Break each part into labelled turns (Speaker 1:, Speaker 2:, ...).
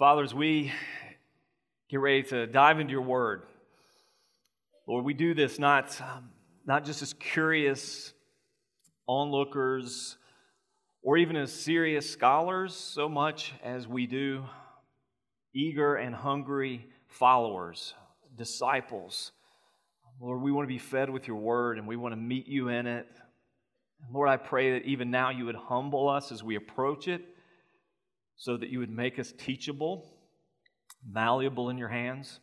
Speaker 1: Father, as we get ready to dive into your word, Lord, we do this not, um, not just as curious onlookers or even as serious scholars, so much as we do eager and hungry followers, disciples. Lord, we want to be fed with your word and we want to meet you in it. Lord, I pray that even now you would humble us as we approach it so that you would make us teachable, malleable in your hands.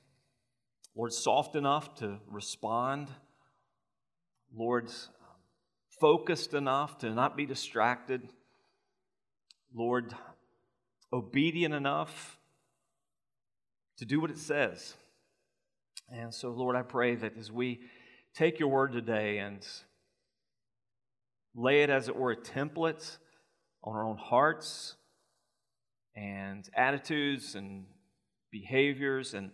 Speaker 1: Lord, soft enough to respond. Lord, focused enough to not be distracted. Lord, obedient enough to do what it says. And so, Lord, I pray that as we take your word today and lay it, as it were, a template on our own hearts, and attitudes and behaviors and,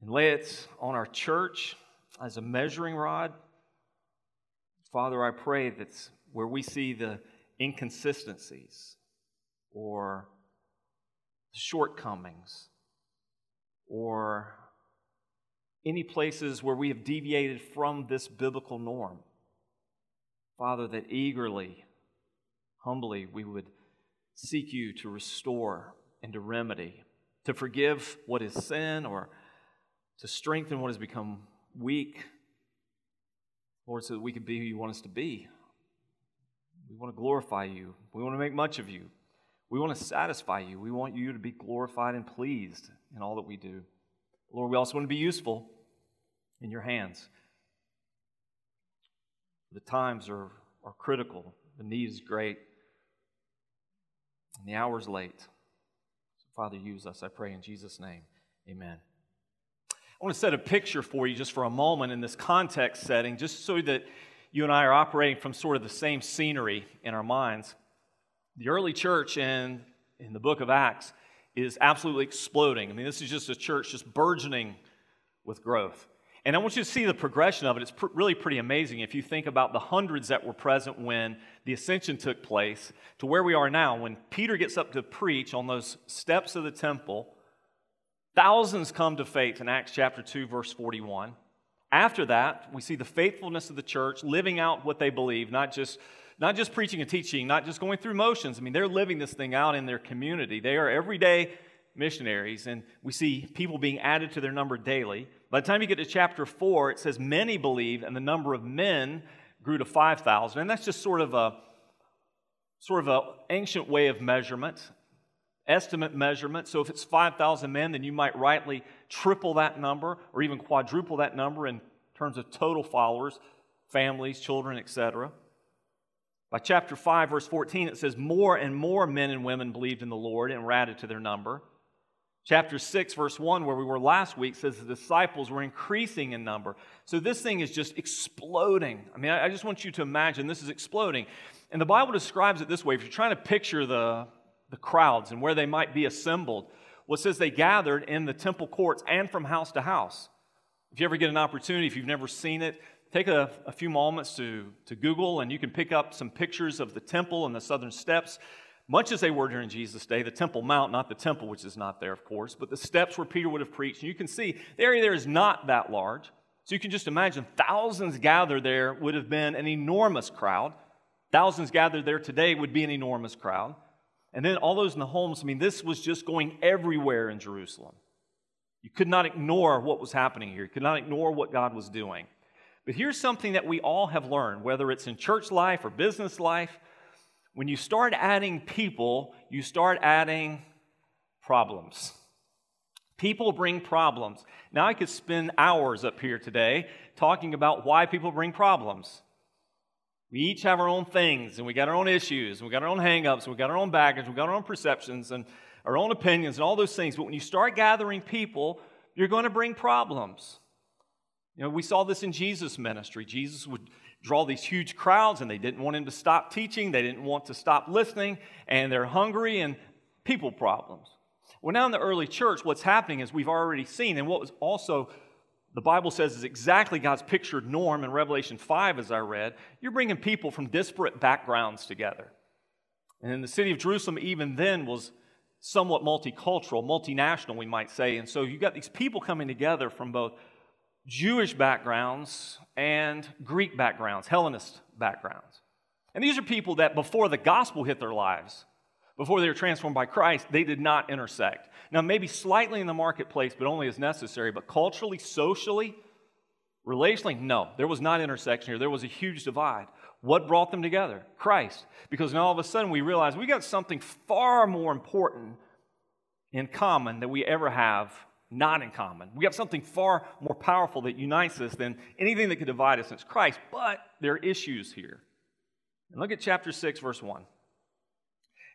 Speaker 1: and lay it on our church as a measuring rod. Father, I pray that where we see the inconsistencies or the shortcomings or any places where we have deviated from this biblical norm, Father, that eagerly, humbly, we would seek you to restore and to remedy, to forgive what is sin or to strengthen what has become weak, Lord, so that we can be who you want us to be. We want to glorify you. We want to make much of you. We want to satisfy you. We want you to be glorified and pleased in all that we do. Lord, we also want to be useful in your hands. The times are, are critical, the need is great. And the hour's late. So, Father, use us, I pray in Jesus' name. Amen. I want to set a picture for you just for a moment in this context setting, just so that you and I are operating from sort of the same scenery in our minds. The early church in, in the book of Acts is absolutely exploding. I mean, this is just a church just burgeoning with growth. And I want you to see the progression of it. It's pr- really pretty amazing if you think about the hundreds that were present when the ascension took place to where we are now. When Peter gets up to preach on those steps of the temple, thousands come to faith in Acts chapter 2, verse 41. After that, we see the faithfulness of the church living out what they believe, not just, not just preaching and teaching, not just going through motions. I mean, they're living this thing out in their community. They are everyday missionaries, and we see people being added to their number daily. By the time you get to chapter 4, it says many believe, and the number of men grew to 5,000. And that's just sort of a sort of an ancient way of measurement, estimate measurement. So if it's 5,000 men, then you might rightly triple that number or even quadruple that number in terms of total followers, families, children, etc. By chapter 5, verse 14, it says, More and more men and women believed in the Lord and were added to their number. Chapter 6, verse 1, where we were last week, says the disciples were increasing in number. So this thing is just exploding. I mean, I just want you to imagine this is exploding. And the Bible describes it this way if you're trying to picture the, the crowds and where they might be assembled, well, it says they gathered in the temple courts and from house to house. If you ever get an opportunity, if you've never seen it, take a, a few moments to, to Google and you can pick up some pictures of the temple and the southern steps much as they were during Jesus' day, the Temple Mount, not the temple, which is not there, of course, but the steps where Peter would have preached. And you can see the area there is not that large. So you can just imagine thousands gathered there would have been an enormous crowd. Thousands gathered there today would be an enormous crowd. And then all those in the homes, I mean, this was just going everywhere in Jerusalem. You could not ignore what was happening here, you could not ignore what God was doing. But here's something that we all have learned, whether it's in church life or business life when you start adding people, you start adding problems. People bring problems. Now, I could spend hours up here today talking about why people bring problems. We each have our own things, and we got our own issues, and we got our own hangups, and we got our own baggage, we got our own perceptions, and our own opinions, and all those things. But when you start gathering people, you're going to bring problems. You know, we saw this in Jesus' ministry. Jesus would draw these huge crowds, and they didn't want him to stop teaching. They didn't want to stop listening, and they're hungry and people problems. Well, now in the early church, what's happening is we've already seen, and what was also the Bible says is exactly God's pictured norm in Revelation 5, as I read. You're bringing people from disparate backgrounds together. And in the city of Jerusalem, even then, was somewhat multicultural, multinational, we might say. And so you've got these people coming together from both Jewish backgrounds and Greek backgrounds, Hellenist backgrounds. And these are people that before the gospel hit their lives, before they were transformed by Christ, they did not intersect. Now, maybe slightly in the marketplace, but only as necessary. But culturally, socially, relationally, no, there was not intersection here. There was a huge divide. What brought them together? Christ. Because now all of a sudden we realize we got something far more important in common than we ever have not in common. We have something far more powerful that unites us than anything that could divide us. It's Christ. But there are issues here. And look at chapter 6, verse 1.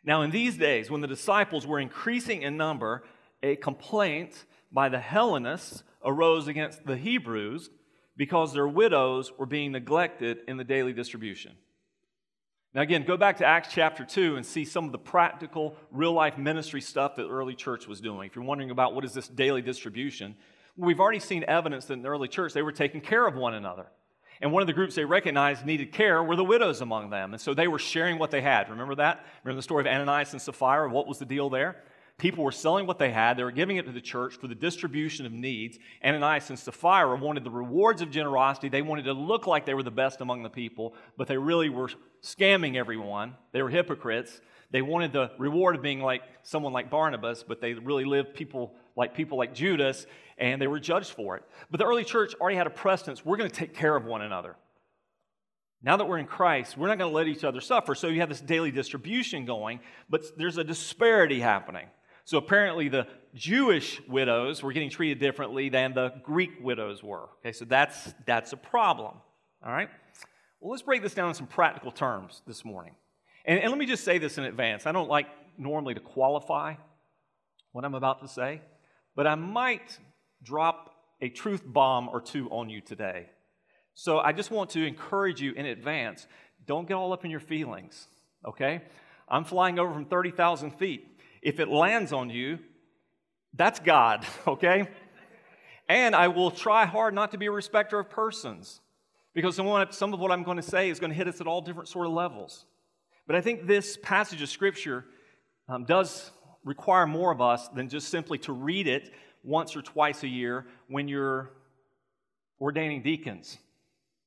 Speaker 1: Now, in these days, when the disciples were increasing in number, a complaint by the Hellenists arose against the Hebrews because their widows were being neglected in the daily distribution. Now, again, go back to Acts chapter 2 and see some of the practical, real life ministry stuff that the early church was doing. If you're wondering about what is this daily distribution, we've already seen evidence that in the early church they were taking care of one another. And one of the groups they recognized needed care were the widows among them. And so they were sharing what they had. Remember that? Remember the story of Ananias and Sapphira? What was the deal there? People were selling what they had, they were giving it to the church for the distribution of needs. Ananias and Sapphira wanted the rewards of generosity. They wanted to look like they were the best among the people, but they really were scamming everyone. They were hypocrites. They wanted the reward of being like someone like Barnabas, but they really lived people like people like Judas, and they were judged for it. But the early church already had a precedence. We're going to take care of one another. Now that we're in Christ, we're not going to let each other suffer. So you have this daily distribution going, but there's a disparity happening. So apparently, the Jewish widows were getting treated differently than the Greek widows were. Okay, so that's, that's a problem. All right? Well, let's break this down in some practical terms this morning. And, and let me just say this in advance. I don't like normally to qualify what I'm about to say, but I might drop a truth bomb or two on you today. So I just want to encourage you in advance don't get all up in your feelings, okay? I'm flying over from 30,000 feet if it lands on you, that's God, okay? And I will try hard not to be a respecter of persons because some of what I'm going to say is going to hit us at all different sort of levels. But I think this passage of Scripture um, does require more of us than just simply to read it once or twice a year when you're ordaining deacons.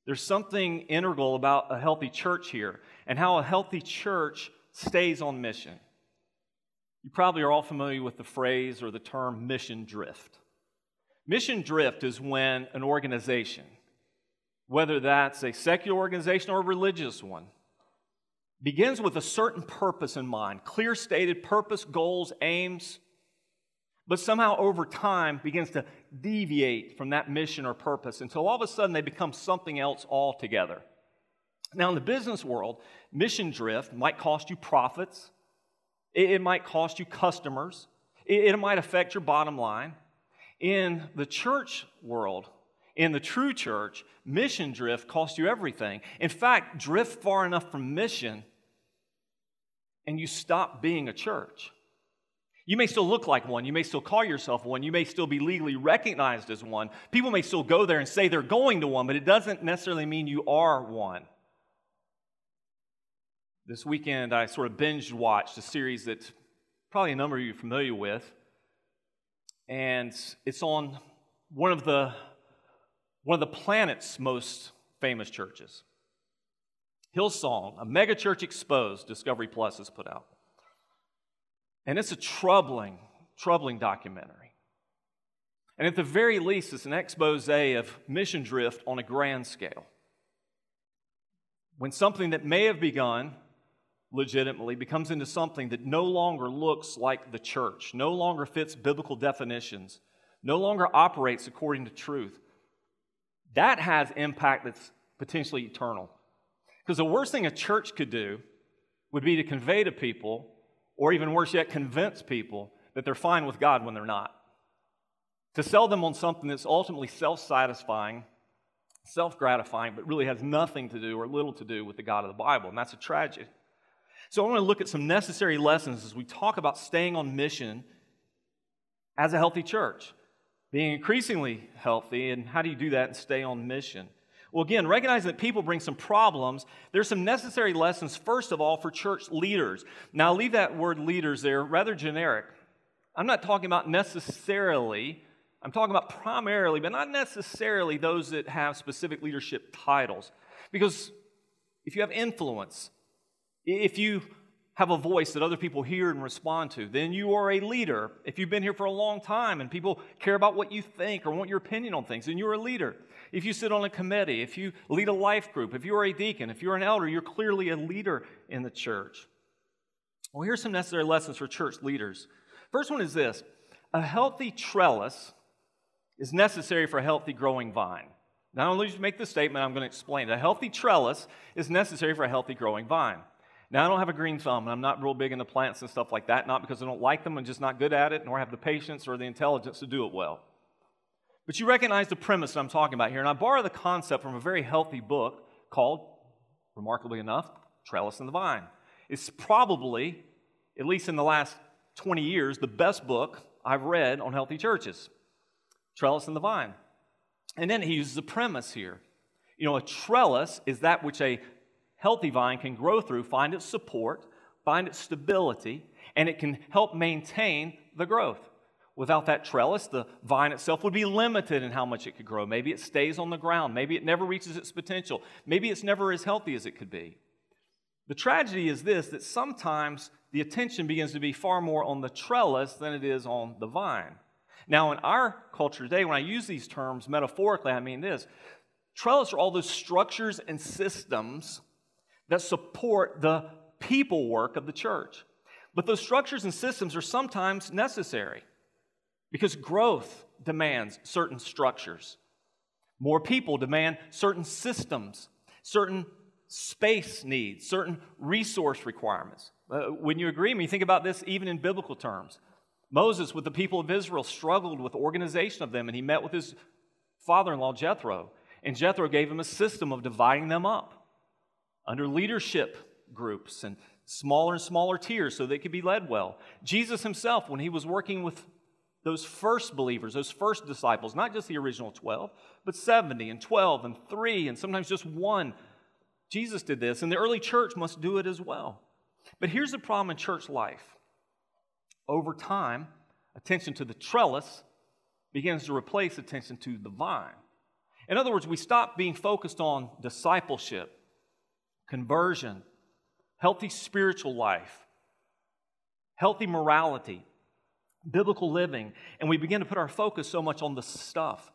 Speaker 1: There's something integral about a healthy church here and how a healthy church stays on mission. You probably are all familiar with the phrase or the term mission drift. Mission drift is when an organization, whether that's a secular organization or a religious one, begins with a certain purpose in mind, clear stated purpose, goals, aims, but somehow over time begins to deviate from that mission or purpose until all of a sudden they become something else altogether. Now, in the business world, mission drift might cost you profits, it, it might cost you customers. It, it might affect your bottom line. In the church world, in the true church, mission drift costs you everything. In fact, drift far enough from mission and you stop being a church. You may still look like one. You may still call yourself one. You may still be legally recognized as one. People may still go there and say they're going to one, but it doesn't necessarily mean you are one. This weekend, I sort of binge watched a series that probably a number of you are familiar with. And it's on one of the, one of the planet's most famous churches. Hillsong, a megachurch exposed, Discovery Plus has put out. And it's a troubling, troubling documentary. And at the very least, it's an expose of mission drift on a grand scale. When something that may have begun legitimately becomes into something that no longer looks like the church, no longer fits biblical definitions, no longer operates according to truth, that has impact that's potentially eternal. Because the worst thing a church could do would be to convey to people, or even worse yet, convince people that they're fine with God when they're not. To sell them on something that's ultimately self satisfying, self gratifying, but really has nothing to do or little to do with the God of the Bible. And that's a tragedy. So I want to look at some necessary lessons as we talk about staying on mission as a healthy church, being increasingly healthy, and how do you do that and stay on mission? Well, again, recognizing that people bring some problems, there's some necessary lessons, first of all, for church leaders. Now, I'll leave that word leaders there rather generic. I'm not talking about necessarily, I'm talking about primarily, but not necessarily those that have specific leadership titles. Because if you have influence, if you have a voice that other people hear and respond to, then you are a leader. If you've been here for a long time and people care about what you think or want your opinion on things, then you're a leader. If you sit on a committee, if you lead a life group, if you're a deacon, if you're an elder, you're clearly a leader in the church. Well, here's some necessary lessons for church leaders. First one is this a healthy trellis is necessary for a healthy growing vine. Not only just make the statement, I'm going to explain it. A healthy trellis is necessary for a healthy growing vine. Now, I don't have a green thumb, and I'm not real big into plants and stuff like that, not because I don't like them, I'm just not good at it, nor have the patience or the intelligence to do it well. But you recognize the premise that I'm talking about here, and I borrow the concept from a very healthy book called, remarkably enough, Trellis and the Vine. It's probably, at least in the last 20 years, the best book I've read on healthy churches. Trellis and the Vine. And then he uses a premise here. You know, a trellis is that which a healthy vine can grow through, find its support, find its stability, and it can help maintain the growth. Without that trellis, the vine itself would be limited in how much it could grow. Maybe it stays on the ground. Maybe it never reaches its potential. Maybe it's never as healthy as it could be. The tragedy is this that sometimes the attention begins to be far more on the trellis than it is on the vine. Now, in our culture today, when I use these terms metaphorically, I mean this trellis are all those structures and systems that support the people work of the church. But those structures and systems are sometimes necessary because growth demands certain structures. More people demand certain systems, certain space needs, certain resource requirements. Uh, when you agree, I mean, think about this even in biblical terms. Moses, with the people of Israel, struggled with organization of them, and he met with his father in law, Jethro. And Jethro gave him a system of dividing them up under leadership groups and smaller and smaller tiers so they could be led well. Jesus himself, when he was working with those first believers, those first disciples, not just the original 12, but 70 and 12 and 3 and sometimes just one, Jesus did this, and the early church must do it as well. But here's the problem in church life over time, attention to the trellis begins to replace attention to the vine. In other words, we stop being focused on discipleship conversion, healthy spiritual life, healthy morality, biblical living, and we begin to put our focus so much on the stuff,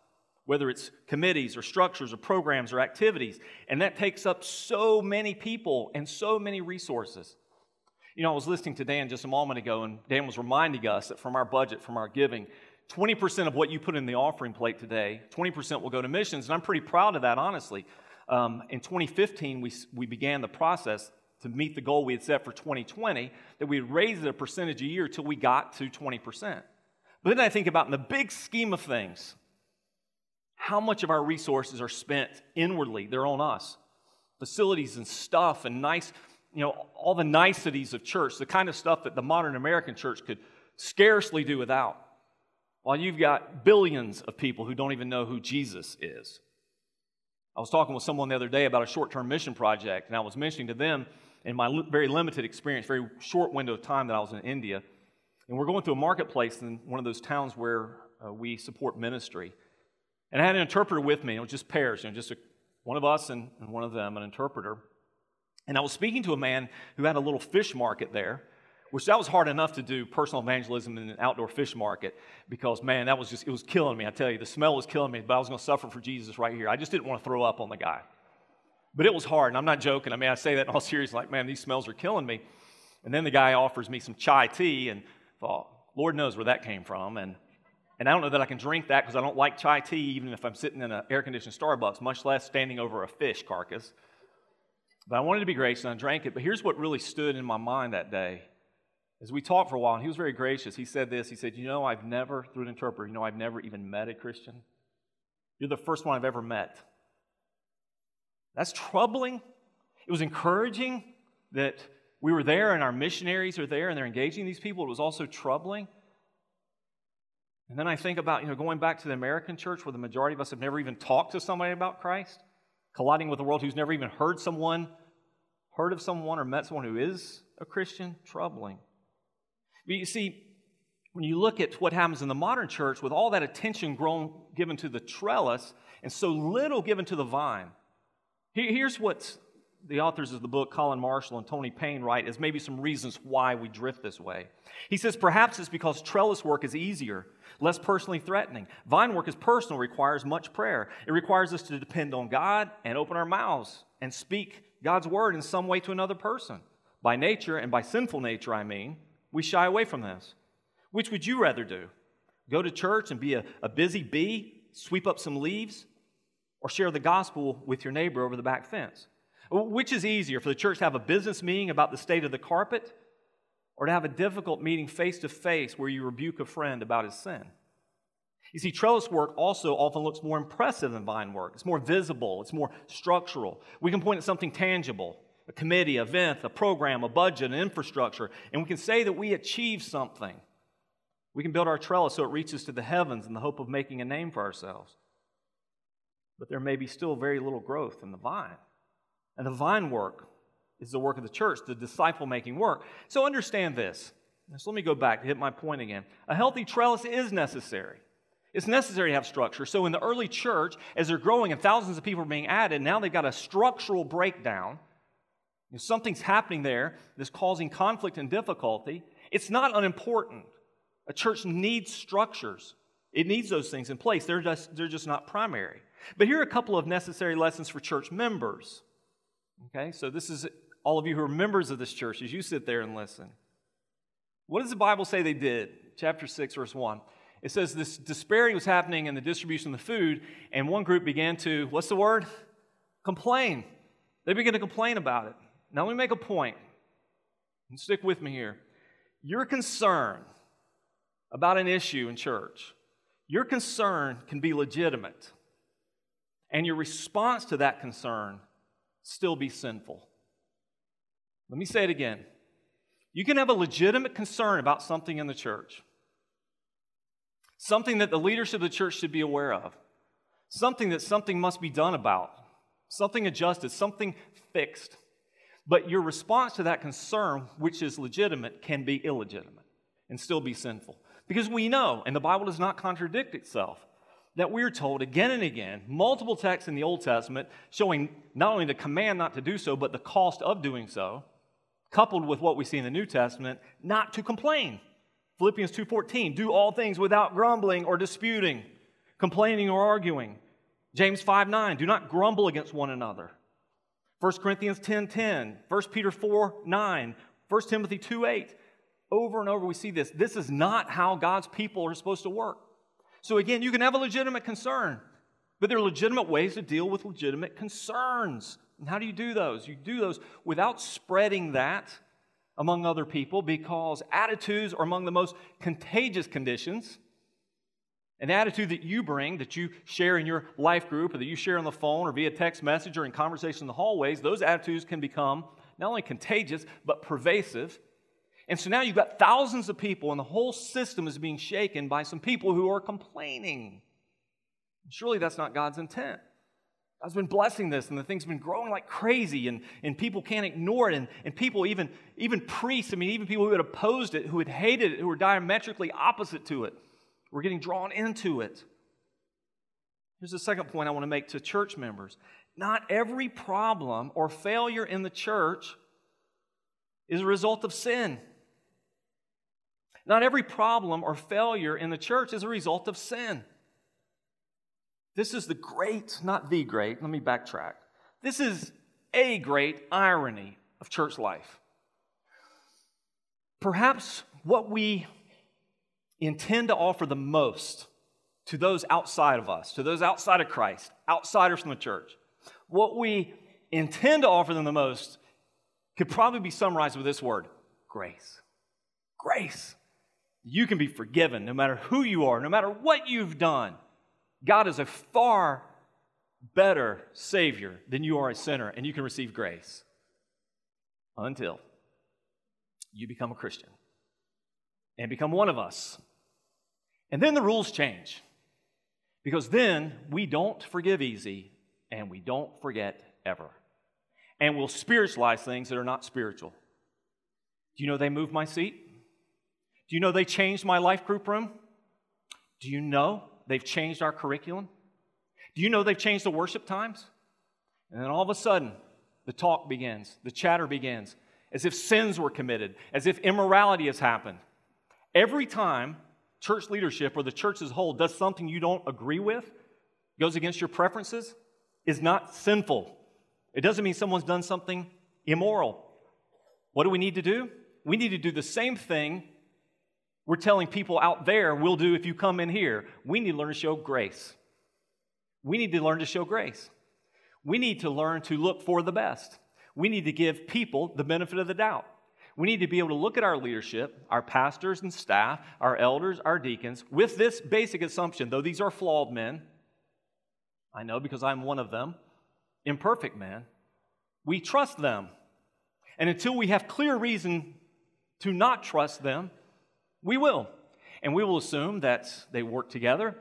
Speaker 1: whether it's committees or structures or programs or activities, and that takes up so many people and so many resources. You know, I was listening to Dan just a moment ago, and Dan was reminding us that from our budget, from our giving, 20% of what you put in the offering plate today, 20% will go to missions, and I'm pretty proud of that, honestly um, in 2015, we, we began the process to meet the goal we had set for 2020 that we would raise it a percentage a year till we got to 20%. But then I think about in the big scheme of things, how much of our resources are spent inwardly? They're on us. Facilities and stuff and nice, you know, all the niceties of church, the kind of stuff that the modern American church could scarcely do without. While you've got billions of people who don't even know who Jesus is. I was talking with someone the other day about a short term mission project, and I was mentioning to them in my very limited experience, very short window of time that I was in India. And we're going through a marketplace in one of those towns where uh, we support ministry. And I had an interpreter with me. It was just pairs, you know, just a, one of us and, and one of them, an interpreter. And I was speaking to a man who had a little fish market there which that was hard enough to do personal evangelism in an outdoor fish market because man that was just it was killing me i tell you. The smell was killing me but i was going to suffer for jesus right here. I just didn't want to throw up on the guy. But it was hard and i'm not joking. I mean i say that in all seriousness like man these smells are killing me. And then the guy offers me some chai tea and thought lord knows where that came from. And and i don't know that i can drink that because i don't like chai tea even if i'm sitting in an air-conditioned starbucks much less standing over a fish carcass. But i wanted to be gracious and i drank it. But here's what really stood in my mind that day as we talked for a while, and he was very gracious, he said this. He said, You know, I've never, through an interpreter, you know, I've never even met a Christian. You're the first one I've ever met. That's troubling. It was encouraging that we were there and our missionaries are there and they're engaging these people. It was also troubling. And then I think about, you know, going back to the American church where the majority of us have never even talked to somebody about Christ. colliding with a world who's never even heard someone, heard of someone, or met someone who is a Christian, troubling. But you see, when you look at what happens in the modern church with all that attention grown, given to the trellis and so little given to the vine, here's what the authors of the book, Colin Marshall and Tony Payne, write as maybe some reasons why we drift this way. He says, perhaps it's because trellis work is easier, less personally threatening. Vine work is personal, requires much prayer. It requires us to depend on God and open our mouths and speak God's word in some way to another person. By nature, and by sinful nature, I mean, we shy away from this. Which would you rather do? Go to church and be a, a busy bee, sweep up some leaves, or share the gospel with your neighbor over the back fence? Which is easier, for the church to have a business meeting about the state of the carpet, or to have a difficult meeting face to face where you rebuke a friend about his sin? You see, trellis work also often looks more impressive than vine work. It's more visible, it's more structural. We can point at something tangible a committee, event, a program, a budget, an infrastructure, and we can say that we achieve something. We can build our trellis so it reaches to the heavens in the hope of making a name for ourselves. But there may be still very little growth in the vine. And the vine work is the work of the church, the disciple making work. So understand this. So let me go back to hit my point again. A healthy trellis is necessary. It's necessary to have structure. So in the early church, as they're growing and thousands of people are being added, now they've got a structural breakdown. If something's happening there that's causing conflict and difficulty. It's not unimportant. A church needs structures. It needs those things in place. They're just, they're just not primary. But here are a couple of necessary lessons for church members. Okay, so this is all of you who are members of this church as you sit there and listen. What does the Bible say they did? Chapter 6, verse 1. It says this disparity was happening in the distribution of the food, and one group began to, what's the word? Complain. They began to complain about it. Now, let me make a point, and stick with me here. Your concern about an issue in church, your concern can be legitimate, and your response to that concern still be sinful. Let me say it again. You can have a legitimate concern about something in the church, something that the leadership of the church should be aware of, something that something must be done about, something adjusted, something fixed. But your response to that concern, which is legitimate, can be illegitimate and still be sinful. Because we know, and the Bible does not contradict itself, that we're told again and again, multiple texts in the Old Testament showing not only the command not to do so, but the cost of doing so, coupled with what we see in the New Testament, not to complain. Philippians 2:14, do all things without grumbling or disputing, complaining or arguing. James 5:9, do not grumble against one another. 1 Corinthians 10:10, 10, 10, 1 Peter 4:9, 1 Timothy 2 8. Over and over we see this. This is not how God's people are supposed to work. So, again, you can have a legitimate concern, but there are legitimate ways to deal with legitimate concerns. And how do you do those? You do those without spreading that among other people because attitudes are among the most contagious conditions. An attitude that you bring, that you share in your life group, or that you share on the phone, or via text message, or in conversation in the hallways, those attitudes can become not only contagious, but pervasive and so now you've got thousands of people, and the whole system is being shaken by some people who are complaining. Surely that's not God's intent. God's been blessing this, and the thing's been growing like crazy, and, and people can't ignore it. And, and people, even, even priests, I mean, even people who had opposed it, who had hated it, who were diametrically opposite to it, were getting drawn into it. Here's the second point I want to make to church members not every problem or failure in the church is a result of sin. Not every problem or failure in the church is a result of sin. This is the great, not the great, let me backtrack. This is a great irony of church life. Perhaps what we intend to offer the most to those outside of us, to those outside of Christ, outsiders from the church, what we intend to offer them the most could probably be summarized with this word grace. Grace. You can be forgiven no matter who you are, no matter what you've done. God is a far better Savior than you are a sinner, and you can receive grace until you become a Christian and become one of us. And then the rules change because then we don't forgive easy and we don't forget ever. And we'll spiritualize things that are not spiritual. Do you know they moved my seat? Do you know they changed my life group room? Do you know they've changed our curriculum? Do you know they've changed the worship times? And then all of a sudden, the talk begins, the chatter begins, as if sins were committed, as if immorality has happened. Every time church leadership or the church as a whole does something you don't agree with, goes against your preferences, is not sinful. It doesn't mean someone's done something immoral. What do we need to do? We need to do the same thing we're telling people out there we'll do if you come in here. We need to learn to show grace. We need to learn to show grace. We need to learn to look for the best. We need to give people the benefit of the doubt. We need to be able to look at our leadership, our pastors and staff, our elders, our deacons, with this basic assumption, though these are flawed men, I know because I'm one of them, imperfect men, we trust them. And until we have clear reason to not trust them, we will. And we will assume that they work together.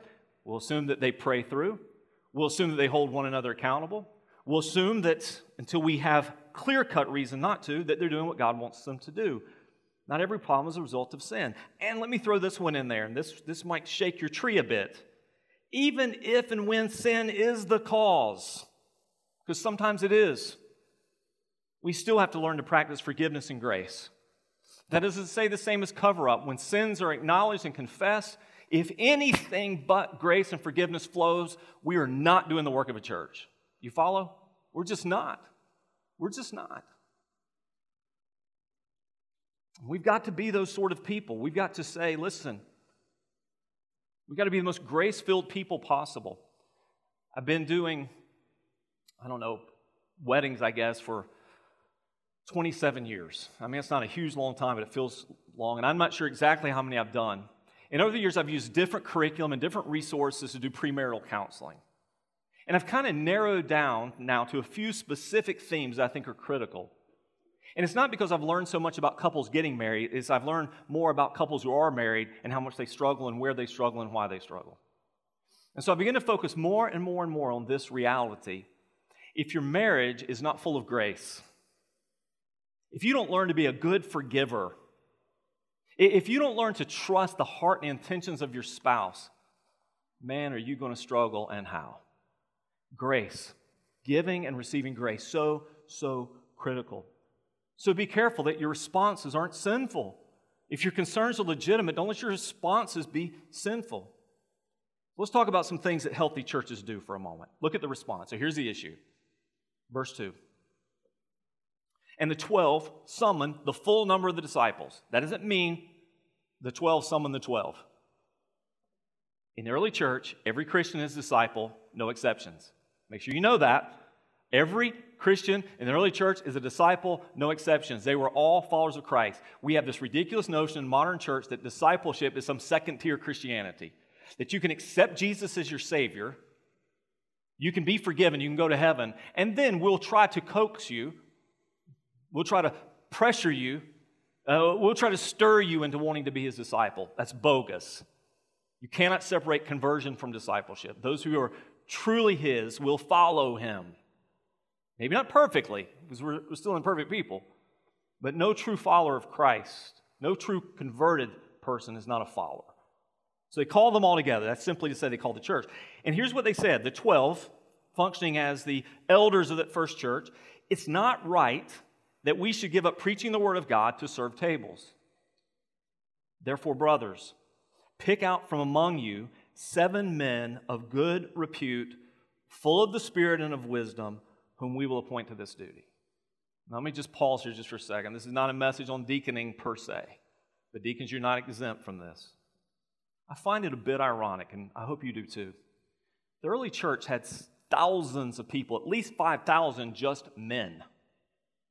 Speaker 1: We'll assume that they pray through. We'll assume that they hold one another accountable. We'll assume that until we have clear cut reason not to, that they're doing what God wants them to do. Not every problem is a result of sin. And let me throw this one in there, and this, this might shake your tree a bit. Even if and when sin is the cause, because sometimes it is, we still have to learn to practice forgiveness and grace. That doesn't say the same as cover up. When sins are acknowledged and confessed, if anything but grace and forgiveness flows, we are not doing the work of a church. You follow? We're just not. We're just not. We've got to be those sort of people. We've got to say, listen, we've got to be the most grace filled people possible. I've been doing, I don't know, weddings, I guess, for 27 years. I mean, it's not a huge long time, but it feels long. And I'm not sure exactly how many I've done. And over the years, I've used different curriculum and different resources to do premarital counseling. And I've kind of narrowed down now to a few specific themes that I think are critical. And it's not because I've learned so much about couples getting married, it's I've learned more about couples who are married and how much they struggle and where they struggle and why they struggle. And so I begin to focus more and more and more on this reality. If your marriage is not full of grace, if you don't learn to be a good forgiver, if you don't learn to trust the heart and intentions of your spouse, man, are you going to struggle and how? Grace. Giving and receiving grace. So, so critical. So be careful that your responses aren't sinful. If your concerns are legitimate, don't let your responses be sinful. Let's talk about some things that healthy churches do for a moment. Look at the response. So here's the issue. Verse 2. And the 12 summoned the full number of the disciples. That doesn't mean the 12 summoned the 12. In the early church, every Christian is a disciple, no exceptions. Make sure you know that. Every Christian in the early church is a disciple, no exceptions. They were all followers of Christ. We have this ridiculous notion in modern church that discipleship is some second tier Christianity, that you can accept Jesus as your Savior, you can be forgiven, you can go to heaven, and then we'll try to coax you, we'll try to pressure you, uh, we'll try to stir you into wanting to be His disciple. That's bogus. You cannot separate conversion from discipleship. Those who are truly His will follow Him. Maybe not perfectly, because we're, we're still imperfect people, but no true follower of Christ, no true converted person is not a follower. So they call them all together. That's simply to say they call the church. And here's what they said the 12, functioning as the elders of that first church, it's not right that we should give up preaching the word of God to serve tables. Therefore, brothers, pick out from among you seven men of good repute, full of the Spirit and of wisdom, whom we will appoint to this duty. Now, let me just pause here just for a second. This is not a message on deaconing per se. The deacons, you're not exempt from this. I find it a bit ironic, and I hope you do too. The early church had thousands of people, at least 5,000 just men,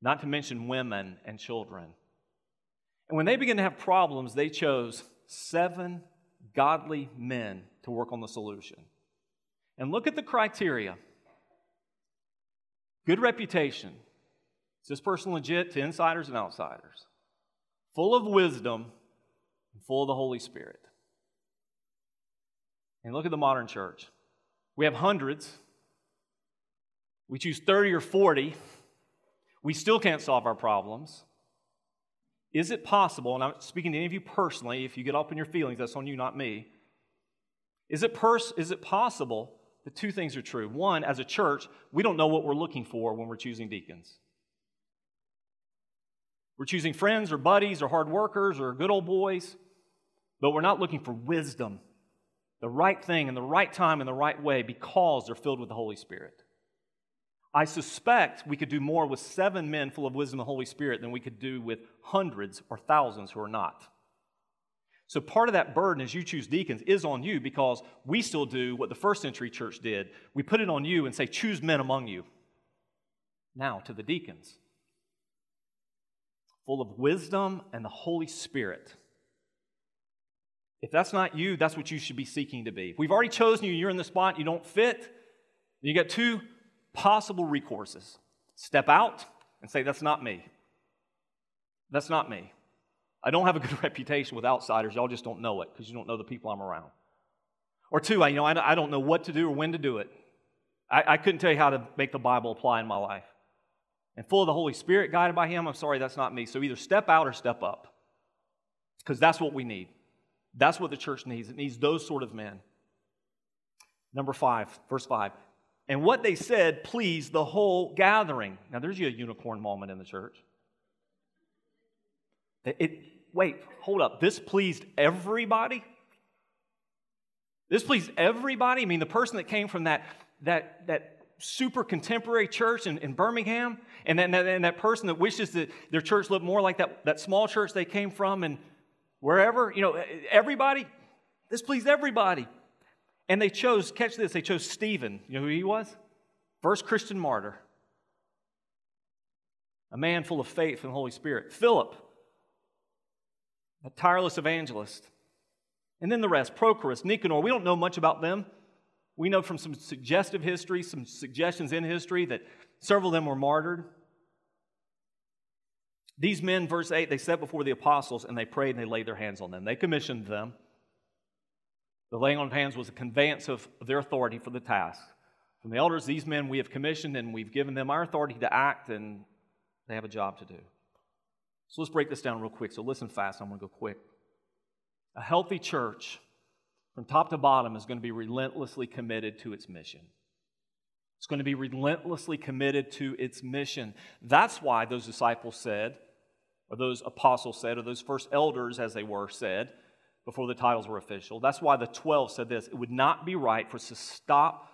Speaker 1: not to mention women and children. And when they began to have problems, they chose seven godly men to work on the solution. And look at the criteria good reputation. Is this person legit to insiders and outsiders? Full of wisdom and full of the Holy Spirit. And look at the modern church. We have hundreds, we choose 30 or 40, we still can't solve our problems. Is it possible, and I'm speaking to any of you personally, if you get up in your feelings, that's on you, not me. Is it, pers- is it possible that two things are true? One, as a church, we don't know what we're looking for when we're choosing deacons. We're choosing friends or buddies or hard workers or good old boys, but we're not looking for wisdom, the right thing in the right time in the right way because they're filled with the Holy Spirit. I suspect we could do more with seven men full of wisdom and the Holy Spirit than we could do with hundreds or thousands who are not. So, part of that burden as you choose deacons is on you because we still do what the first century church did. We put it on you and say, choose men among you. Now, to the deacons, full of wisdom and the Holy Spirit. If that's not you, that's what you should be seeking to be. If we've already chosen you, you're in the spot, you don't fit, you got two possible recourses step out and say, That's not me. That's not me. I don't have a good reputation with outsiders. Y'all just don't know it because you don't know the people I'm around. Or two, I, you know, I, don't know what to do or when to do it. I, I couldn't tell you how to make the Bible apply in my life. And full of the Holy Spirit, guided by Him, I'm sorry, that's not me. So either step out or step up because that's what we need. That's what the church needs. It needs those sort of men. Number five, verse five. And what they said pleased the whole gathering. Now, there's you a unicorn moment in the church. It, wait, hold up. This pleased everybody? This pleased everybody? I mean, the person that came from that, that, that super contemporary church in, in Birmingham, and, then, and that person that wishes that their church looked more like that, that small church they came from and wherever, you know, everybody, this pleased everybody. And they chose, catch this, they chose Stephen. You know who he was? First Christian martyr. A man full of faith and the Holy Spirit. Philip, a tireless evangelist. And then the rest Prochorus, Nicanor. We don't know much about them. We know from some suggestive history, some suggestions in history, that several of them were martyred. These men, verse 8, they sat before the apostles and they prayed and they laid their hands on them. They commissioned them. The laying on of hands was a conveyance of their authority for the task. From the elders, these men we have commissioned and we've given them our authority to act, and they have a job to do. So let's break this down real quick. So listen fast, I'm going to go quick. A healthy church, from top to bottom, is going to be relentlessly committed to its mission. It's going to be relentlessly committed to its mission. That's why those disciples said, or those apostles said, or those first elders, as they were, said, before the titles were official. That's why the 12 said this it would not be right for us to stop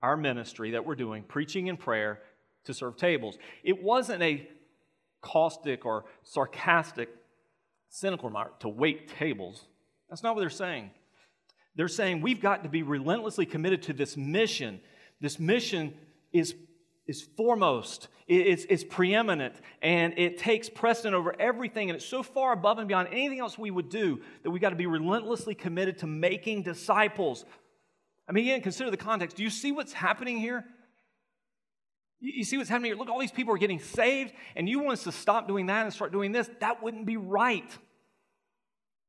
Speaker 1: our ministry that we're doing, preaching and prayer, to serve tables. It wasn't a caustic or sarcastic, cynical remark to wait tables. That's not what they're saying. They're saying we've got to be relentlessly committed to this mission. This mission is is foremost, it's, it's preeminent, and it takes precedent over everything, and it's so far above and beyond anything else we would do that we've got to be relentlessly committed to making disciples. I mean, again, consider the context. Do you see what's happening here? You, see what's happening here? Look, all these people are getting saved, and you want us to stop doing that and start doing this? That wouldn't be right.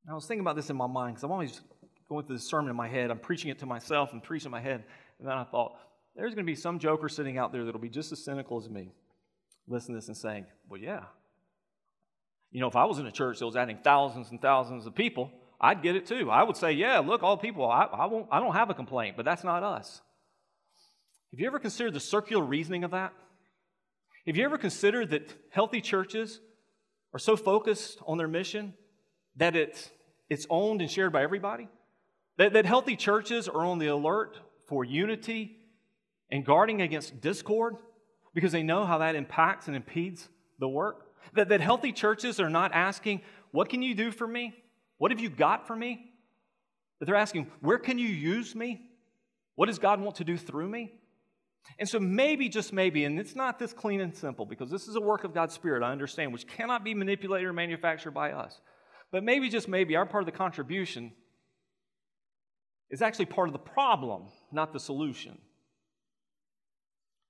Speaker 1: And I was thinking about this in my mind because I'm always going through this sermon in my head. I'm preaching it to myself and preaching in my head. And then I thought, there's going to be some joker sitting out there that'll be just as cynical as me, listening to this and saying, Well, yeah. You know, if I was in a church that was adding thousands and thousands of people, I'd get it too. I would say, Yeah, look, all people, I, I, won't, I don't have a complaint, but that's not us. Have you ever considered the circular reasoning of that? Have you ever considered that healthy churches are so focused on their mission that it's, it's owned and shared by everybody? That, that healthy churches are on the alert for unity and guarding against discord because they know how that impacts and impedes the work. That, that healthy churches are not asking, What can you do for me? What have you got for me? That they're asking, Where can you use me? What does God want to do through me? And so, maybe, just maybe, and it's not this clean and simple because this is a work of God's Spirit, I understand, which cannot be manipulated or manufactured by us. But maybe, just maybe, our part of the contribution is actually part of the problem, not the solution.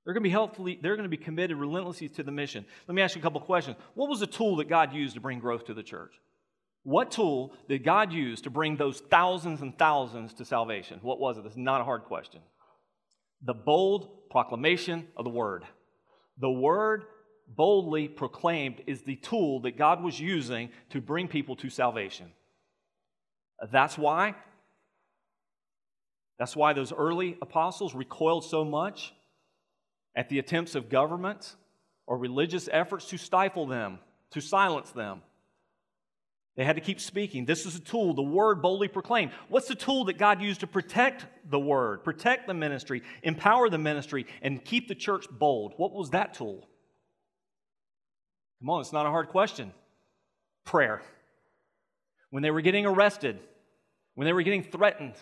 Speaker 1: They're going to be helpfully, they're going to be committed relentlessly to the mission. Let me ask you a couple questions. What was the tool that God used to bring growth to the church? What tool did God use to bring those thousands and thousands to salvation? What was it? That's not a hard question. The bold proclamation of the word. The word boldly proclaimed is the tool that God was using to bring people to salvation. That's why that's why those early apostles recoiled so much at the attempts of government or religious efforts to stifle them, to silence them. They had to keep speaking. This is a tool, the word boldly proclaimed. What's the tool that God used to protect the word, protect the ministry, empower the ministry, and keep the church bold? What was that tool? Come on, it's not a hard question. Prayer. When they were getting arrested, when they were getting threatened,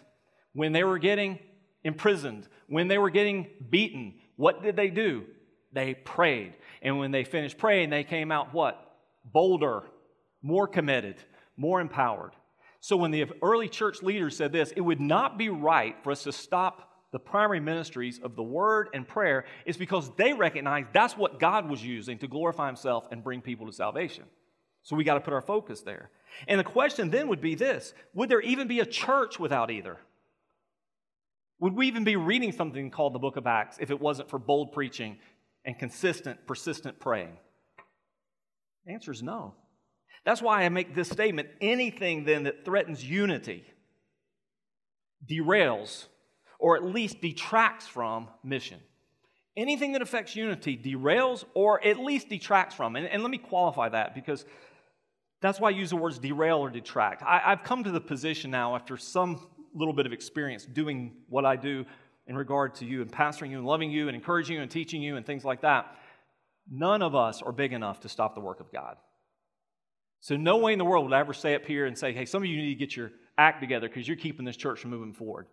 Speaker 1: when they were getting imprisoned, when they were getting beaten, what did they do? They prayed. And when they finished praying, they came out what? Bolder, more committed, more empowered. So when the early church leaders said this, it would not be right for us to stop the primary ministries of the word and prayer is because they recognized that's what God was using to glorify himself and bring people to salvation. So we got to put our focus there. And the question then would be this Would there even be a church without either? Would we even be reading something called the book of Acts if it wasn't for bold preaching and consistent, persistent praying? The answer is no. That's why I make this statement anything then that threatens unity derails or at least detracts from mission. Anything that affects unity derails or at least detracts from. And, and let me qualify that because that's why I use the words derail or detract. I, I've come to the position now after some little bit of experience doing what I do in regard to you and pastoring you and loving you and encouraging you and teaching you and things like that, none of us are big enough to stop the work of God. So, no way in the world would I ever say up here and say, hey, some of you need to get your act together because you're keeping this church from moving forward.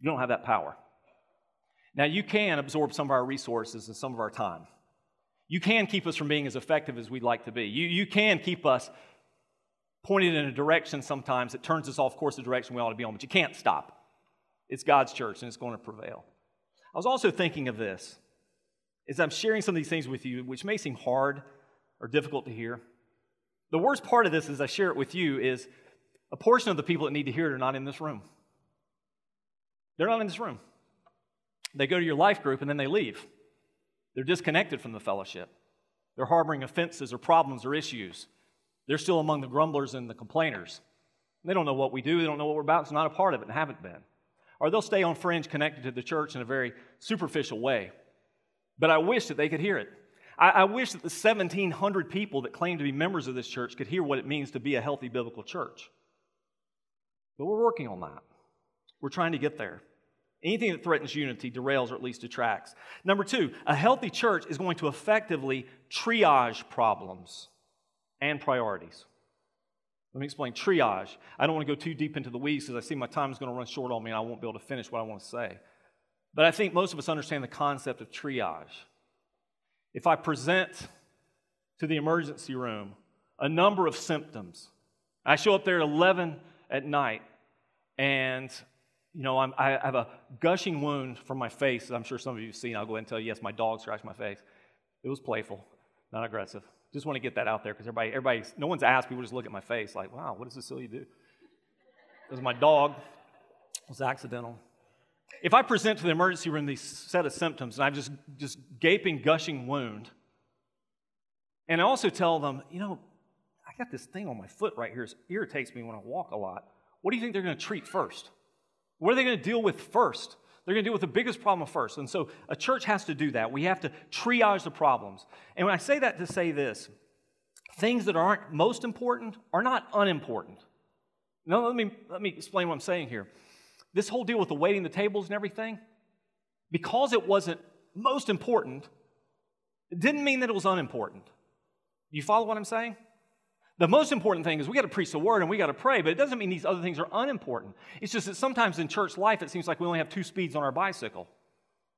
Speaker 1: You don't have that power. Now, you can absorb some of our resources and some of our time. You can keep us from being as effective as we'd like to be. You, you can keep us pointed in a direction sometimes that turns us off course the direction we ought to be on, but you can't stop. It's God's church and it's going to prevail. I was also thinking of this as I'm sharing some of these things with you, which may seem hard or difficult to hear. The worst part of this, as I share it with you, is a portion of the people that need to hear it are not in this room. They're not in this room. They go to your life group and then they leave. They're disconnected from the fellowship. They're harboring offenses or problems or issues. They're still among the grumblers and the complainers. They don't know what we do, they don't know what we're about, it's not a part of it and haven't been. Or they'll stay on fringe connected to the church in a very superficial way. But I wish that they could hear it. I, I wish that the 1,700 people that claim to be members of this church could hear what it means to be a healthy biblical church. But we're working on that. We're trying to get there. Anything that threatens unity derails or at least detracts. Number two, a healthy church is going to effectively triage problems and priorities. Let me explain triage. I don't want to go too deep into the weeds because I see my time is going to run short on me and I won't be able to finish what I want to say. But I think most of us understand the concept of triage. If I present to the emergency room a number of symptoms, I show up there at 11 at night and you know, I'm, i have a gushing wound from my face. I'm sure some of you have seen. I'll go ahead and tell you, yes, my dog scratched my face. It was playful, not aggressive. Just want to get that out there because everybody, everybody, no one's asked. People just look at my face like, wow, what does Cecilia do? It was my dog. It was accidental. If I present to the emergency room these set of symptoms and I've just, just gaping, gushing wound, and I also tell them, you know, I got this thing on my foot right here. It irritates me when I walk a lot. What do you think they're going to treat first? What are they going to deal with first? They're going to deal with the biggest problem first. And so a church has to do that. We have to triage the problems. And when I say that to say this, things that aren't most important are not unimportant. Now, let me, let me explain what I'm saying here. This whole deal with the waiting the tables and everything, because it wasn't most important, it didn't mean that it was unimportant. You follow what I'm saying? The most important thing is we got to preach the word and we got to pray, but it doesn't mean these other things are unimportant. It's just that sometimes in church life it seems like we only have two speeds on our bicycle.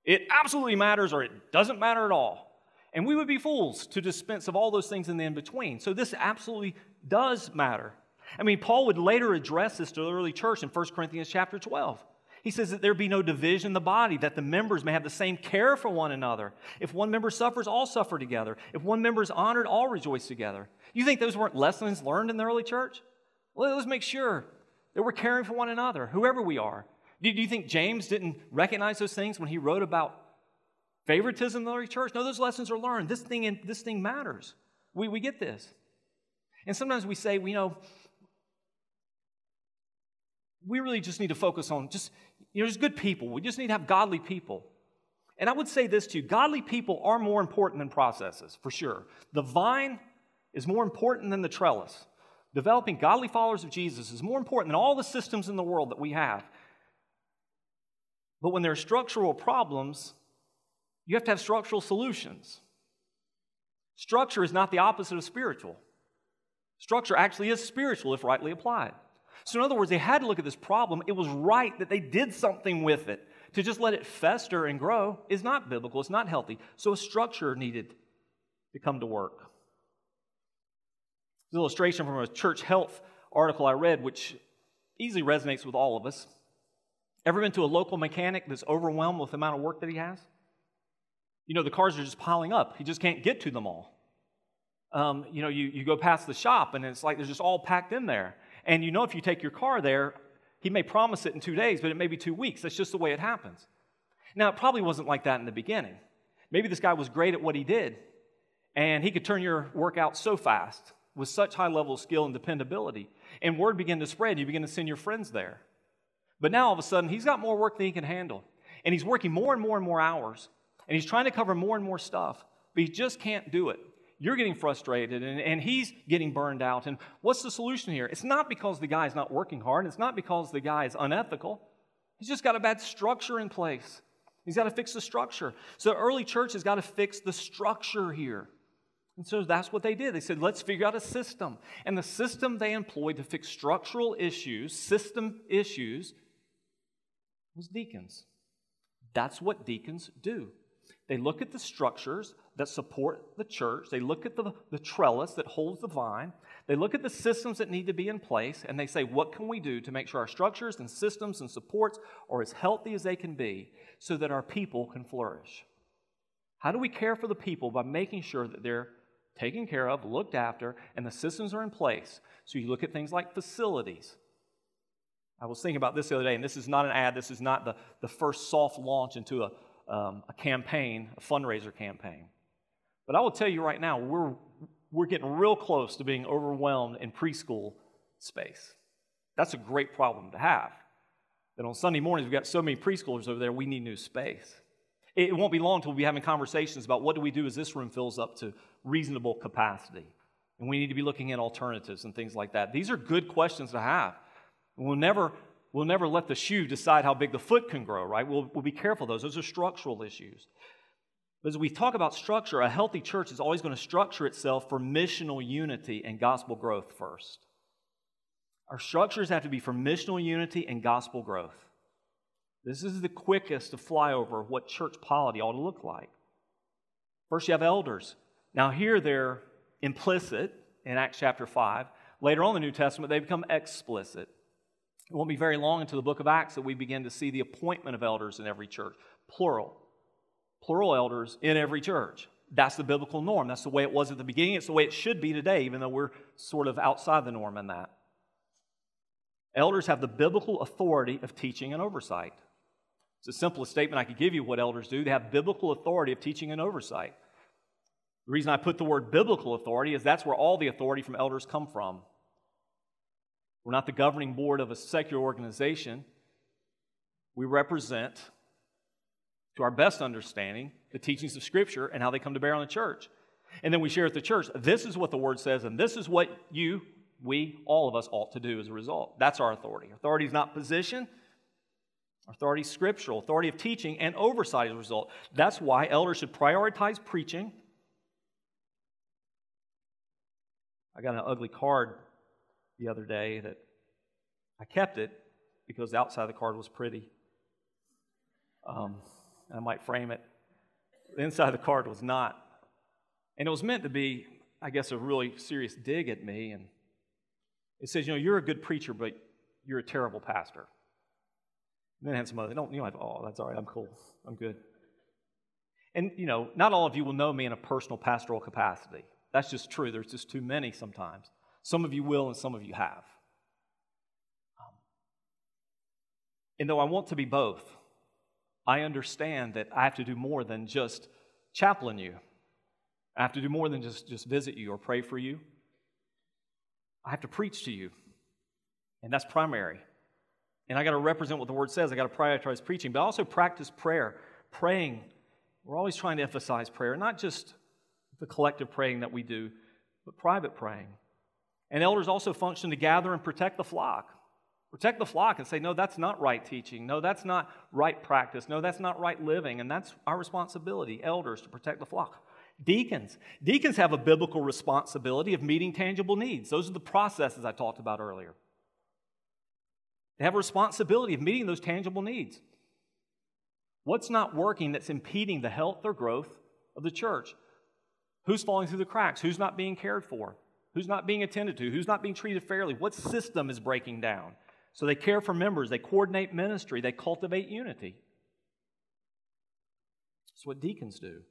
Speaker 1: It absolutely matters or it doesn't matter at all. And we would be fools to dispense of all those things in the in between. So this absolutely does matter. I mean, Paul would later address this to the early church in 1 Corinthians chapter 12. He says that there be no division in the body, that the members may have the same care for one another. If one member suffers, all suffer together. If one member is honored, all rejoice together. You think those weren't lessons learned in the early church? Well, let's make sure that we're caring for one another, whoever we are. Do you think James didn't recognize those things when he wrote about favoritism in the early church? No, those lessons are learned. This thing, this thing matters. We, we get this. And sometimes we say, you know, we really just need to focus on just, you know, just good people. We just need to have godly people. And I would say this to you godly people are more important than processes, for sure. The vine is more important than the trellis. Developing godly followers of Jesus is more important than all the systems in the world that we have. But when there are structural problems, you have to have structural solutions. Structure is not the opposite of spiritual. Structure actually is spiritual if rightly applied. So, in other words, they had to look at this problem. It was right that they did something with it. To just let it fester and grow is not biblical, it's not healthy. So, a structure needed to come to work. This illustration from a church health article I read, which easily resonates with all of us. Ever been to a local mechanic that's overwhelmed with the amount of work that he has? You know, the cars are just piling up. He just can't get to them all. Um, you know, you, you go past the shop and it's like they're just all packed in there. And you know, if you take your car there, he may promise it in two days, but it may be two weeks. That's just the way it happens. Now, it probably wasn't like that in the beginning. Maybe this guy was great at what he did, and he could turn your work out so fast with such high level of skill and dependability. And word began to spread, and you begin to send your friends there. But now all of a sudden, he's got more work than he can handle. And he's working more and more and more hours. And he's trying to cover more and more stuff, but he just can't do it. You're getting frustrated and, and he's getting burned out. And what's the solution here? It's not because the guy's not working hard, it's not because the guy is unethical. He's just got a bad structure in place. He's got to fix the structure. So, early church has got to fix the structure here. And so that's what they did. They said, let's figure out a system. And the system they employed to fix structural issues, system issues, was deacons. That's what deacons do. They look at the structures that support the church, they look at the, the trellis that holds the vine, they look at the systems that need to be in place, and they say, what can we do to make sure our structures and systems and supports are as healthy as they can be so that our people can flourish? How do we care for the people by making sure that they're taken care of, looked after, and the systems are in place? So you look at things like facilities. I was thinking about this the other day, and this is not an ad, this is not the, the first soft launch into a, um, a campaign, a fundraiser campaign. But I will tell you right now, we're, we're getting real close to being overwhelmed in preschool space. That's a great problem to have. That on Sunday mornings, we've got so many preschoolers over there, we need new space. It won't be long until we'll be having conversations about what do we do as this room fills up to reasonable capacity. And we need to be looking at alternatives and things like that. These are good questions to have. We'll never, we'll never let the shoe decide how big the foot can grow, right? We'll, we'll be careful those. Those are structural issues. But as we talk about structure, a healthy church is always going to structure itself for missional unity and gospel growth first. Our structures have to be for missional unity and gospel growth. This is the quickest to flyover of what church polity ought to look like. First, you have elders. Now, here they're implicit in Acts chapter 5. Later on in the New Testament, they become explicit. It won't be very long into the book of Acts that we begin to see the appointment of elders in every church, plural. Plural elders in every church. That's the biblical norm. That's the way it was at the beginning. It's the way it should be today, even though we're sort of outside the norm in that. Elders have the biblical authority of teaching and oversight. It's the simplest statement I could give you what elders do. They have biblical authority of teaching and oversight. The reason I put the word biblical authority is that's where all the authority from elders come from. We're not the governing board of a secular organization. We represent, to our best understanding, the teachings of Scripture and how they come to bear on the church. And then we share at the church this is what the Word says, and this is what you, we, all of us ought to do as a result. That's our authority. Authority is not position, authority is scriptural, authority of teaching, and oversight as a result. That's why elders should prioritize preaching. I got an ugly card the other day that I kept it because the outside of the card was pretty. Um, I might frame it. The inside of the card was not. And it was meant to be, I guess, a really serious dig at me. And it says, you know, you're a good preacher, but you're a terrible pastor. And then I had some other, don't, you know, oh, that's all right, I'm cool, I'm good. And, you know, not all of you will know me in a personal pastoral capacity. That's just true. There's just too many sometimes. Some of you will, and some of you have. Um, And though I want to be both, I understand that I have to do more than just chaplain you. I have to do more than just, just visit you or pray for you. I have to preach to you. And that's primary. And I got to represent what the word says. I got to prioritize preaching, but also practice prayer. Praying. We're always trying to emphasize prayer, not just the collective praying that we do, but private praying. And elders also function to gather and protect the flock. Protect the flock and say, no, that's not right teaching. No, that's not right practice. No, that's not right living. And that's our responsibility, elders, to protect the flock. Deacons. Deacons have a biblical responsibility of meeting tangible needs. Those are the processes I talked about earlier. They have a responsibility of meeting those tangible needs. What's not working that's impeding the health or growth of the church? Who's falling through the cracks? Who's not being cared for? Who's not being attended to? Who's not being treated fairly? What system is breaking down? So they care for members, they coordinate ministry, they cultivate unity. That's what deacons do.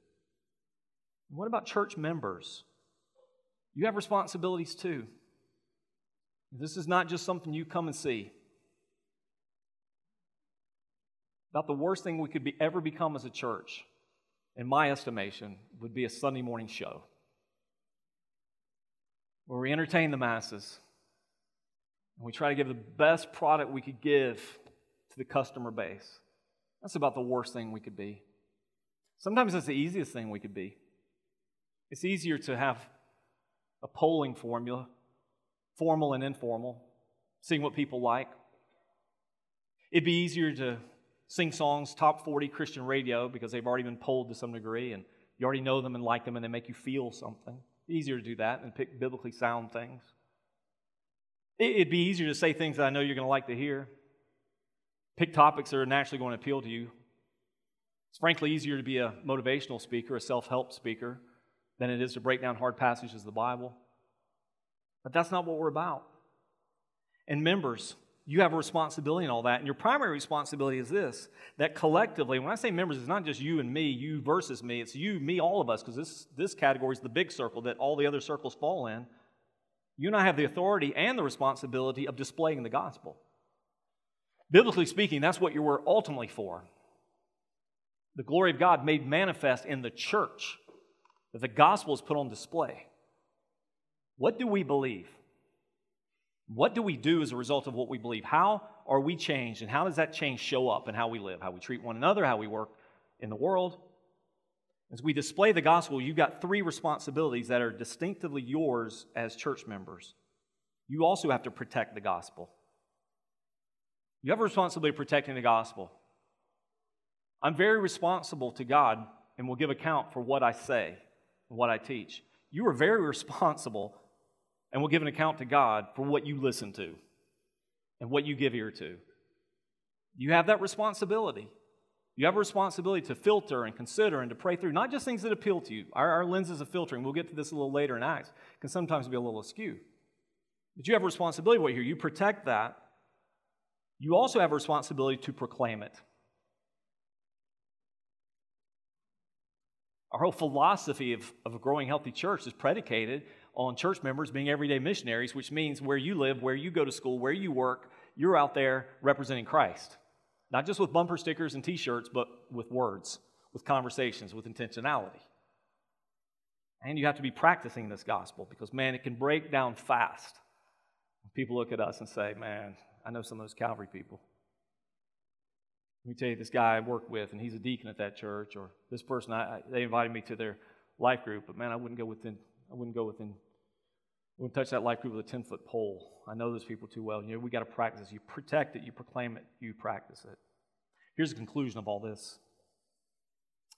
Speaker 1: What about church members? You have responsibilities too. This is not just something you come and see. About the worst thing we could be, ever become as a church, in my estimation, would be a Sunday morning show where we entertain the masses and we try to give the best product we could give to the customer base. That's about the worst thing we could be. Sometimes it's the easiest thing we could be. It's easier to have a polling formula, formal and informal, seeing what people like. It'd be easier to sing songs, top 40 Christian radio, because they've already been polled to some degree, and you already know them and like them, and they make you feel something. Easier to do that than pick biblically sound things. It'd be easier to say things that I know you're going to like to hear. Pick topics that are naturally going to appeal to you. It's frankly easier to be a motivational speaker, a self help speaker, than it is to break down hard passages of the Bible. But that's not what we're about. And members, you have a responsibility in all that. And your primary responsibility is this that collectively, when I say members, it's not just you and me, you versus me, it's you, me, all of us, because this, this category is the big circle that all the other circles fall in. You and I have the authority and the responsibility of displaying the gospel. Biblically speaking, that's what you were ultimately for. The glory of God made manifest in the church, that the gospel is put on display. What do we believe? What do we do as a result of what we believe? How are we changed, and how does that change show up in how we live, how we treat one another, how we work in the world? As we display the gospel, you've got three responsibilities that are distinctively yours as church members. You also have to protect the gospel. You have a responsibility protecting the gospel. I'm very responsible to God and will give account for what I say and what I teach. You are very responsible and will give an account to God for what you listen to and what you give ear to. You have that responsibility. You have a responsibility to filter and consider and to pray through, not just things that appeal to you. Our, our lenses of filtering, we'll get to this a little later in Acts, can sometimes be a little askew. But you have a responsibility right here. You protect that. You also have a responsibility to proclaim it. Our whole philosophy of, of a growing healthy church is predicated on church members being everyday missionaries, which means where you live, where you go to school, where you work, you're out there representing Christ. Not just with bumper stickers and t shirts, but with words, with conversations, with intentionality. And you have to be practicing this gospel because, man, it can break down fast. People look at us and say, man, I know some of those Calvary people. Let me tell you, this guy I work with, and he's a deacon at that church, or this person, I, they invited me to their life group, but man, I wouldn't go within, I wouldn't go within we wouldn't touch that life group with a 10 foot pole. I know those people too well. You know, we got to practice. You protect it, you proclaim it, you practice it. Here's the conclusion of all this.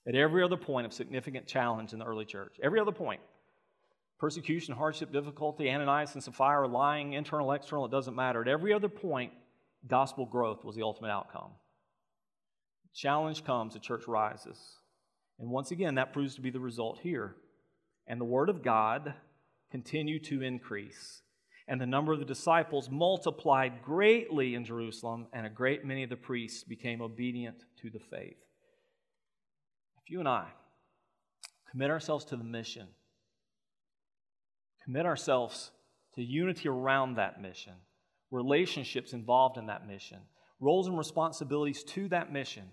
Speaker 1: At every other point of significant challenge in the early church, every other point, persecution, hardship, difficulty, Ananias and Sapphira, lying, internal, external, it doesn't matter. At every other point, gospel growth was the ultimate outcome. Challenge comes, the church rises. And once again, that proves to be the result here. And the Word of God continued to increase. And the number of the disciples multiplied greatly in Jerusalem, and a great many of the priests became obedient to the faith. If you and I commit ourselves to the mission, commit ourselves to unity around that mission, relationships involved in that mission, roles and responsibilities to that mission,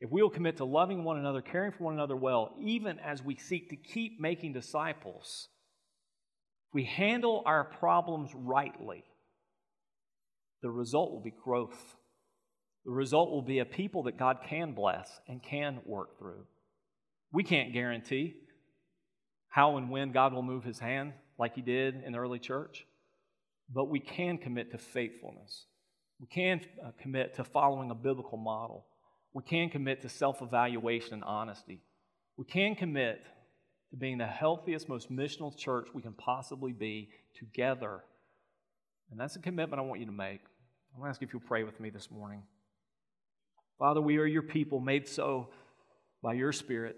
Speaker 1: if we will commit to loving one another, caring for one another well, even as we seek to keep making disciples, we handle our problems rightly, the result will be growth. The result will be a people that God can bless and can work through. We can't guarantee how and when God will move his hand like he did in the early church, but we can commit to faithfulness. We can uh, commit to following a biblical model. We can commit to self evaluation and honesty. We can commit to being the healthiest, most missional church we can possibly be together. And that's a commitment I want you to make. I'm going to ask you if you'll pray with me this morning. Father, we are your people made so by your Spirit.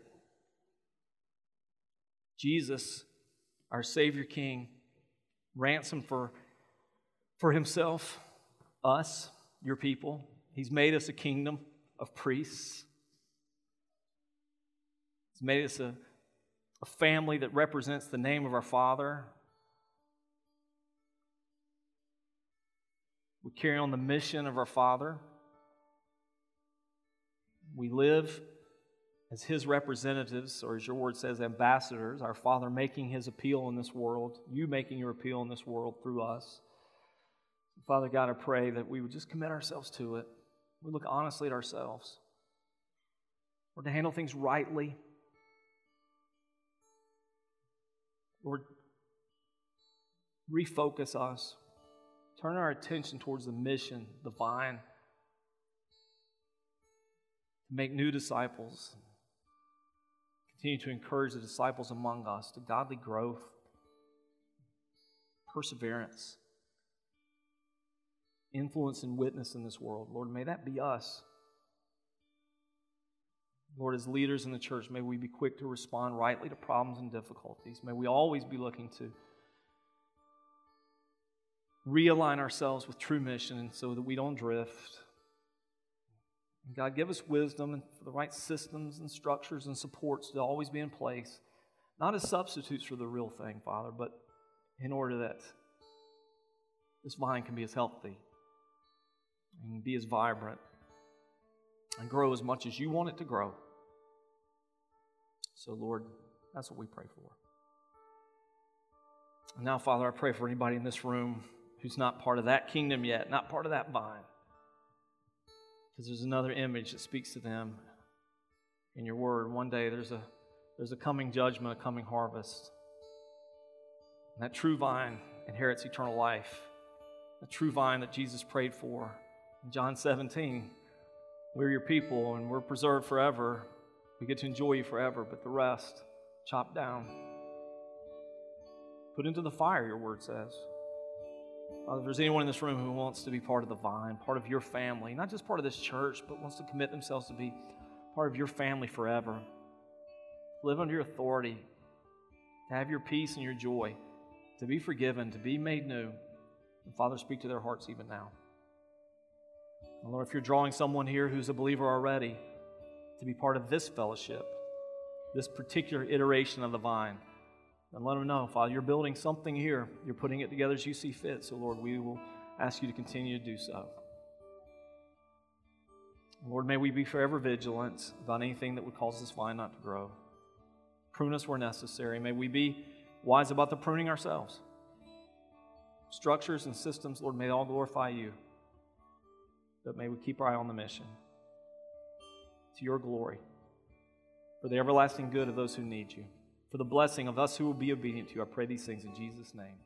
Speaker 1: Jesus, our Savior King, ransomed for, for himself, us, your people. He's made us a kingdom of priests. He's made us a, a family that represents the name of our Father. We carry on the mission of our Father. We live as His representatives, or as your word says, ambassadors, our Father making His appeal in this world, you making your appeal in this world through us. Father God, I pray that we would just commit ourselves to it. We look honestly at ourselves. We're to handle things rightly. Lord, refocus us. Turn our attention towards the mission, the vine to make new disciples. Continue to encourage the disciples among us to godly growth, perseverance, influence, and witness in this world. Lord, may that be us. Lord, as leaders in the church, may we be quick to respond rightly to problems and difficulties. May we always be looking to realign ourselves with true mission so that we don't drift and God, give us wisdom and for the right systems and structures and supports to always be in place, not as substitutes for the real thing, Father, but in order that this vine can be as healthy and be as vibrant and grow as much as you want it to grow. So, Lord, that's what we pray for. Now, Father, I pray for anybody in this room who's not part of that kingdom yet, not part of that vine. Because there's another image that speaks to them in your word. One day there's a there's a coming judgment, a coming harvest. And that true vine inherits eternal life. The true vine that Jesus prayed for. In John 17, we're your people and we're preserved forever. We get to enjoy you forever, but the rest, chopped down. Put into the fire, your word says. Father, if there's anyone in this room who wants to be part of the vine, part of your family, not just part of this church, but wants to commit themselves to be part of your family forever, live under your authority, to have your peace and your joy, to be forgiven, to be made new. And Father, speak to their hearts even now. And Lord, if you're drawing someone here who's a believer already to be part of this fellowship, this particular iteration of the vine, and let them know, Father, you're building something here. You're putting it together as you see fit. So, Lord, we will ask you to continue to do so. Lord, may we be forever vigilant about anything that would cause this vine not to grow. Prune us where necessary. May we be wise about the pruning ourselves. Structures and systems, Lord, may all glorify you. But may we keep our eye on the mission to your glory for the everlasting good of those who need you for the blessing of us who will be obedient to you. I pray these things in Jesus' name.